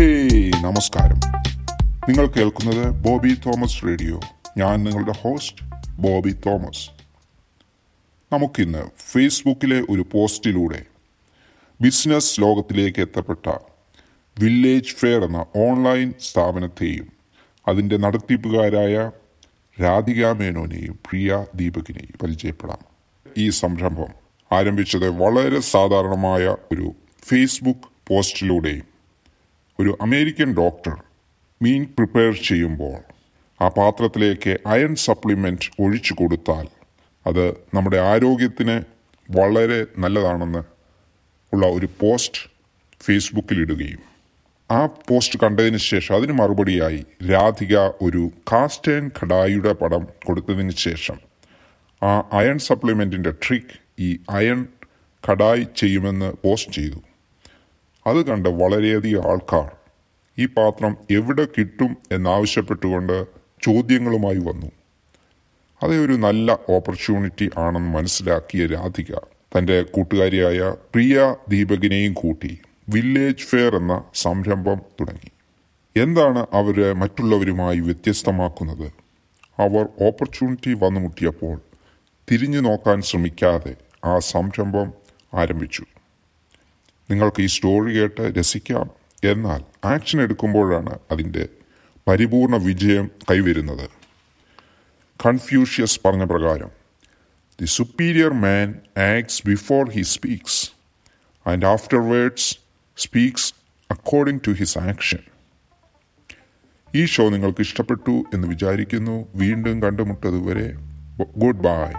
Hey നമസ്കാരം. നിങ്ങൾ കേൾക്കുന്നത് ബോബി തോമസ് റേഡിയോ. ഞാൻ നിങ്ങളുടെ ഹോസ്റ്റ് ബോബി തോമസ്. നമുക്കിന്ന് ഫേസ്ബുക്കിലെ ഒരു പോസ്റ്റിലൂടെ ബിസിനസ് ലോകത്തിലേക്ക് എത്തപ്പെട്ട വില്ലേജ് ഫെയർ എന്ന ഓൺലൈൻ സ്ഥാപനത്തെയും അതിന്റെ നടത്തിപ്പുകാരായ രാധിക മേനോനെയും പ്രിയ ദീപകിനെയും പരിചയപ്പെടാം. ഈ സംരംഭം ആരംഭിച്ചത് വളരെ സാധാരണമായ ഒരു ഫേസ്ബുക്ക് പോസ്റ്റിലൂടെയും ഒരു അമേരിക്കൻ ഡോക്ടർ മീൻ പ്രിപ്പയർ ചെയ്യുമ്പോൾ ആ പാത്രത്തിലേക്ക് അയൺ സപ്ലിമെന്റ് ഒഴിച്ചു കൊടുത്താൽ അത് നമ്മുടെ ആരോഗ്യത്തിന് വളരെ നല്ലതാണെന്ന് ഉള്ള ഒരു പോസ്റ്റ് ഫേസ്ബുക്കിലിടുകയും ആ പോസ്റ്റ് കണ്ടതിന് ശേഷം അതിന് മറുപടിയായി രാധിക ഒരു കാസ്റ്റേൺ ഖഡായിയുടെ പടം കൊടുത്തതിന് ശേഷം ആ അയൺ സപ്ലിമെന്റിന്റെ ട്രിക്ക് ഈ അയൺ ഖഡായി ചെയ്യുമെന്ന് പോസ്റ്റ് ചെയ്തു. അത് കണ്ട് വളരെയധികം ആൾക്കാർ ഈ പാത്രം എവിടെ കിട്ടും എന്നാവശ്യപ്പെട്ടുകൊണ്ട് ചോദ്യങ്ങളുമായി വന്നു. അതേ ഒരു നല്ല ഓപ്പർച്യൂണിറ്റി ആണെന്ന് മനസ്സിലാക്കിയ രാധിക തന്റെ കൂട്ടുകാരിയായ പ്രിയ ദീപകിനെയും കൂട്ടി വില്ലേജ് ഫെയർ എന്ന സംരംഭം തുടങ്ങി. എന്താണ് അവരെ മറ്റുള്ളവരുമായി വ്യത്യസ്തമാക്കുന്നത്? അവർ ഓപ്പർച്യൂണിറ്റി വന്നുമുട്ടിയപ്പോൾ തിരിഞ്ഞു നോക്കാൻ ശ്രമിക്കാതെ ആ സംരംഭം ആരംഭിച്ചു. നിങ്ങൾക്ക് ഈ സ്റ്റോറി കേട്ട് രസിക്കാം. എന്നാൽ ആക്ഷൻ എടുക്കുമ്പോഴാണ് അതിന്റെ പരിപൂർണ വിജയം കൈവരുന്നത്. കൺഫ്യൂഷ്യസ് പറഞ്ഞ പ്രകാരം the superior man acts before he speaks and after words speaks according to his action ഈ ഷോ നിങ്ങൾക്ക് ഇഷ്ടപ്പെട്ടു എന്ന് വിചാരിക്കുന്നു. വീണ്ടും കണ്ടുമുട്ടതുവരെ ഗുഡ് ബൈ